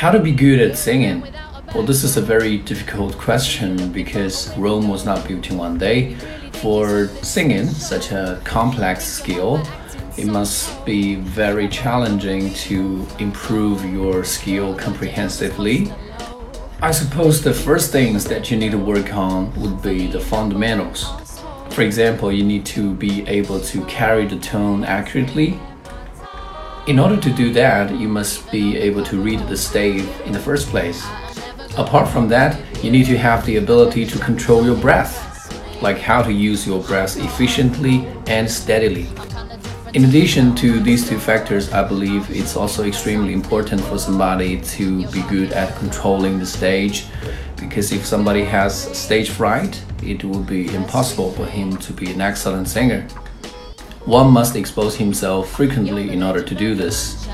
How to be good at singing? Well, this is a very difficult question because Rome was not built in one day. For singing, such a complex skill, it must be very challenging to improve your skill comprehensively. I suppose the first things that you need to work on would be the fundamentals. For example, you need to be able to carry the tone accurately. In order to do that, you must be able to read the stave in the first place. Apart from that, you need to have the ability to control your breath, like how to use your breath efficiently and steadily. In addition to these two factors, I believe it's also extremely important for somebody to be good at controlling the stage because if somebody has stage fright, it will be impossible for him to be an excellent singer. One must expose himself frequently in order to do this.